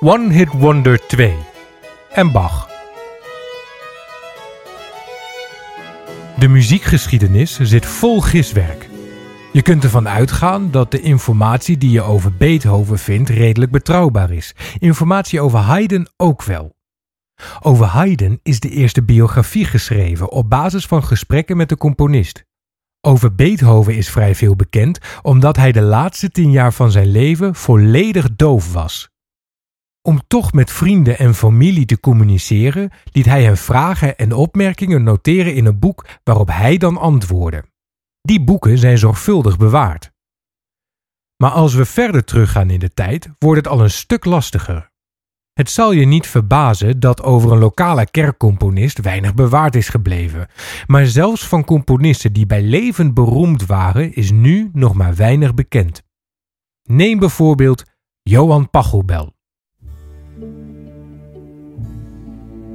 One Hit Wonder 2 en Bach. De muziekgeschiedenis zit vol giswerk. Je kunt ervan uitgaan dat de informatie die je over Beethoven vindt redelijk betrouwbaar is. Informatie over Haydn ook wel. Over Haydn is de eerste biografie geschreven op basis van gesprekken met de componist. Over Beethoven is vrij veel bekend omdat hij de laatste tien jaar van zijn leven volledig doof was. Om toch met vrienden en familie te communiceren, liet hij hen vragen en opmerkingen noteren in een boek waarop hij dan antwoordde. Die boeken zijn zorgvuldig bewaard. Maar als we verder teruggaan in de tijd, wordt het al een stuk lastiger. Het zal je niet verbazen dat over een lokale kerkcomponist weinig bewaard is gebleven, maar zelfs van componisten die bij leven beroemd waren, is nu nog maar weinig bekend. Neem bijvoorbeeld Johan Pachelbel.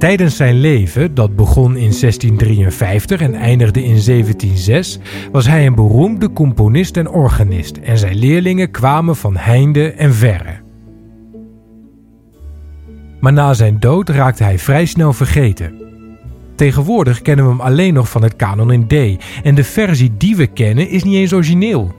Tijdens zijn leven, dat begon in 1653 en eindigde in 1706, was hij een beroemde componist en organist en zijn leerlingen kwamen van heinde en verre. Maar na zijn dood raakte hij vrij snel vergeten. Tegenwoordig kennen we hem alleen nog van het kanon in D en de versie die we kennen is niet eens origineel.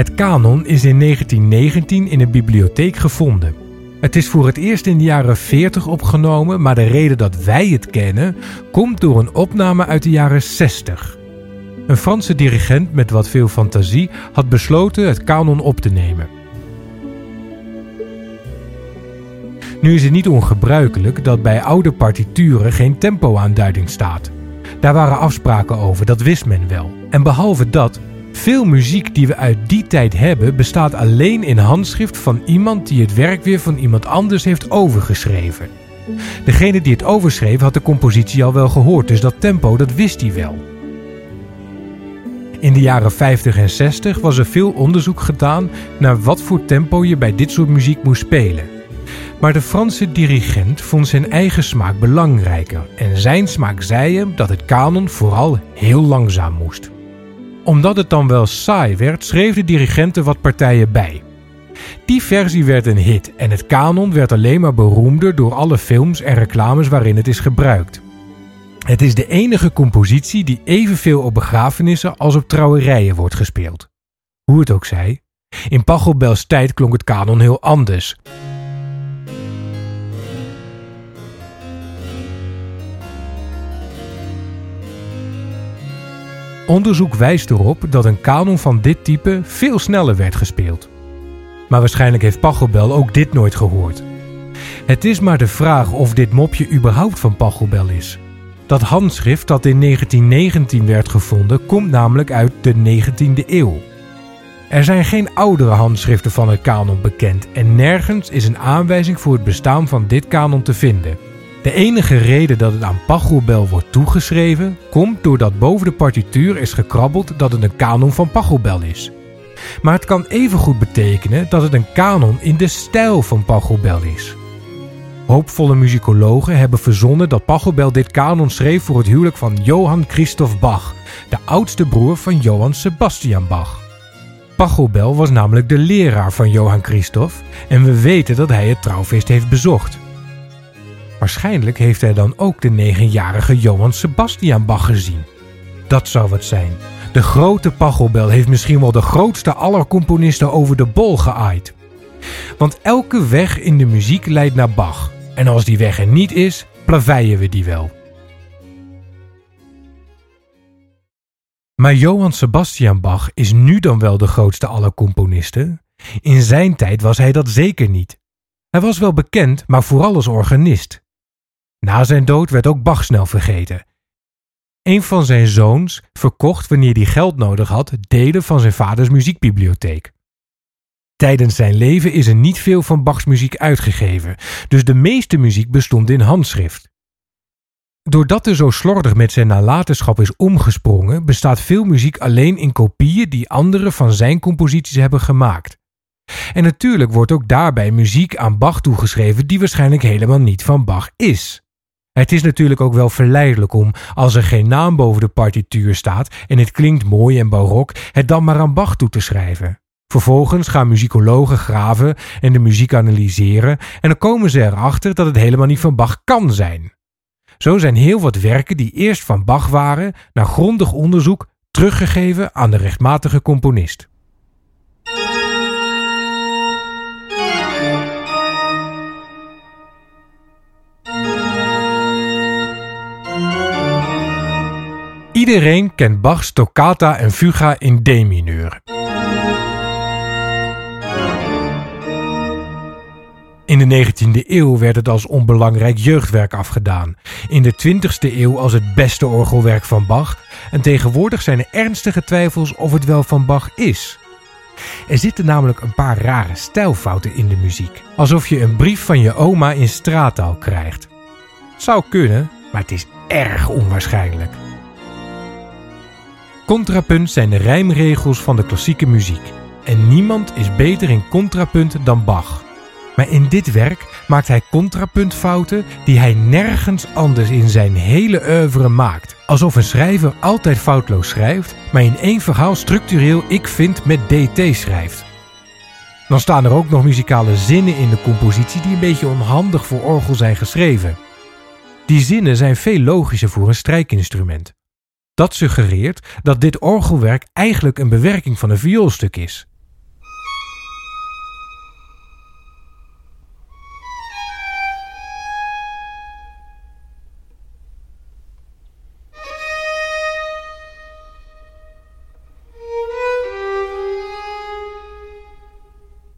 Het kanon is in 1919 in een bibliotheek gevonden. Het is voor het eerst in de jaren 40 opgenomen, maar de reden dat wij het kennen komt door een opname uit de jaren 60. Een Franse dirigent met wat veel fantasie had besloten het kanon op te nemen. Nu is het niet ongebruikelijk dat bij oude partituren geen tempoaanduiding staat. Daar waren afspraken over, dat wist men wel. En behalve dat veel muziek die we uit die tijd hebben bestaat alleen in handschrift van iemand die het werk weer van iemand anders heeft overgeschreven. Degene die het overschreef had de compositie al wel gehoord, dus dat tempo dat wist hij wel. In de jaren 50 en 60 was er veel onderzoek gedaan naar wat voor tempo je bij dit soort muziek moest spelen. Maar de Franse dirigent vond zijn eigen smaak belangrijker en zijn smaak zei hem dat het kanon vooral heel langzaam moest omdat het dan wel saai werd, schreef de dirigent er wat partijen bij. Die versie werd een hit en het kanon werd alleen maar beroemder door alle films en reclames waarin het is gebruikt. Het is de enige compositie die evenveel op begrafenissen als op trouwerijen wordt gespeeld. Hoe het ook zij, in Pachelbels tijd klonk het kanon heel anders. Onderzoek wijst erop dat een kanon van dit type veel sneller werd gespeeld. Maar waarschijnlijk heeft Pachelbel ook dit nooit gehoord. Het is maar de vraag of dit mopje überhaupt van Pachelbel is. Dat handschrift dat in 1919 werd gevonden komt namelijk uit de 19e eeuw. Er zijn geen oudere handschriften van het kanon bekend en nergens is een aanwijzing voor het bestaan van dit kanon te vinden. De enige reden dat het aan Pachelbel wordt toegeschreven, komt doordat boven de partituur is gekrabbeld dat het een kanon van Pachelbel is. Maar het kan evengoed betekenen dat het een kanon in de stijl van Pachelbel is. Hoopvolle muzikologen hebben verzonnen dat Pachelbel dit kanon schreef voor het huwelijk van Johann Christoph Bach, de oudste broer van Johann Sebastian Bach. Pachelbel was namelijk de leraar van Johann Christoph en we weten dat hij het trouwfeest heeft bezocht. Waarschijnlijk heeft hij dan ook de negenjarige Johann Sebastian Bach gezien. Dat zou wat zijn. De grote Pachelbel heeft misschien wel de grootste aller componisten over de bol geaaid. Want elke weg in de muziek leidt naar Bach. En als die weg er niet is, plaveien we die wel. Maar Johann Sebastian Bach is nu dan wel de grootste aller componisten? In zijn tijd was hij dat zeker niet. Hij was wel bekend, maar vooral als organist. Na zijn dood werd ook Bach snel vergeten. Een van zijn zoons verkocht wanneer hij geld nodig had delen van zijn vaders muziekbibliotheek. Tijdens zijn leven is er niet veel van Bachs muziek uitgegeven, dus de meeste muziek bestond in handschrift. Doordat er zo slordig met zijn nalatenschap is omgesprongen, bestaat veel muziek alleen in kopieën die anderen van zijn composities hebben gemaakt. En natuurlijk wordt ook daarbij muziek aan Bach toegeschreven die waarschijnlijk helemaal niet van Bach is. Het is natuurlijk ook wel verleidelijk om, als er geen naam boven de partituur staat en het klinkt mooi en barok, het dan maar aan Bach toe te schrijven. Vervolgens gaan muzikologen graven en de muziek analyseren en dan komen ze erachter dat het helemaal niet van Bach kan zijn. Zo zijn heel wat werken die eerst van Bach waren, na grondig onderzoek teruggegeven aan de rechtmatige componist. Iedereen kent Bach's toccata en fuga in D-mineur. In de 19e eeuw werd het als onbelangrijk jeugdwerk afgedaan. In de 20e eeuw als het beste orgelwerk van Bach. En tegenwoordig zijn er ernstige twijfels of het wel van Bach is. Er zitten namelijk een paar rare stijlfouten in de muziek. Alsof je een brief van je oma in straattaal krijgt. Zou kunnen, maar het is erg onwaarschijnlijk. Contrapunt zijn de rijmregels van de klassieke muziek. En niemand is beter in contrapunt dan Bach. Maar in dit werk maakt hij contrapuntfouten die hij nergens anders in zijn hele oeuvre maakt. Alsof een schrijver altijd foutloos schrijft, maar in één verhaal structureel ik vind met DT schrijft. Dan staan er ook nog muzikale zinnen in de compositie die een beetje onhandig voor orgel zijn geschreven. Die zinnen zijn veel logischer voor een strijkinstrument. Dat suggereert dat dit orgelwerk eigenlijk een bewerking van een vioolstuk is.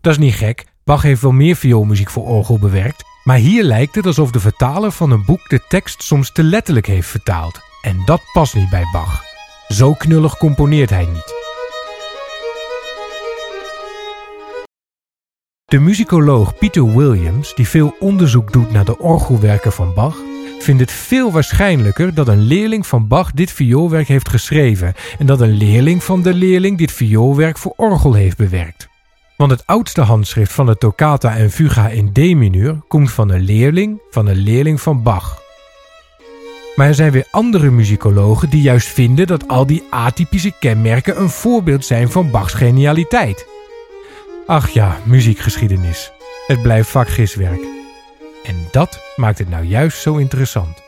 Dat is niet gek, Bach heeft wel meer vioolmuziek voor orgel bewerkt, maar hier lijkt het alsof de vertaler van een boek de tekst soms te letterlijk heeft vertaald. En dat past niet bij Bach. Zo knullig componeert hij niet. De muzikoloog Peter Williams, die veel onderzoek doet naar de orgelwerken van Bach, vindt het veel waarschijnlijker dat een leerling van Bach dit vioolwerk heeft geschreven en dat een leerling van de leerling dit vioolwerk voor orgel heeft bewerkt. Want het oudste handschrift van de toccata en fuga in D-mineur komt van een leerling van een leerling van Bach. Maar er zijn weer andere muzikologen die juist vinden dat al die atypische kenmerken een voorbeeld zijn van Bachs genialiteit. Ach ja, muziekgeschiedenis. Het blijft vakgiswerk. En dat maakt het nou juist zo interessant.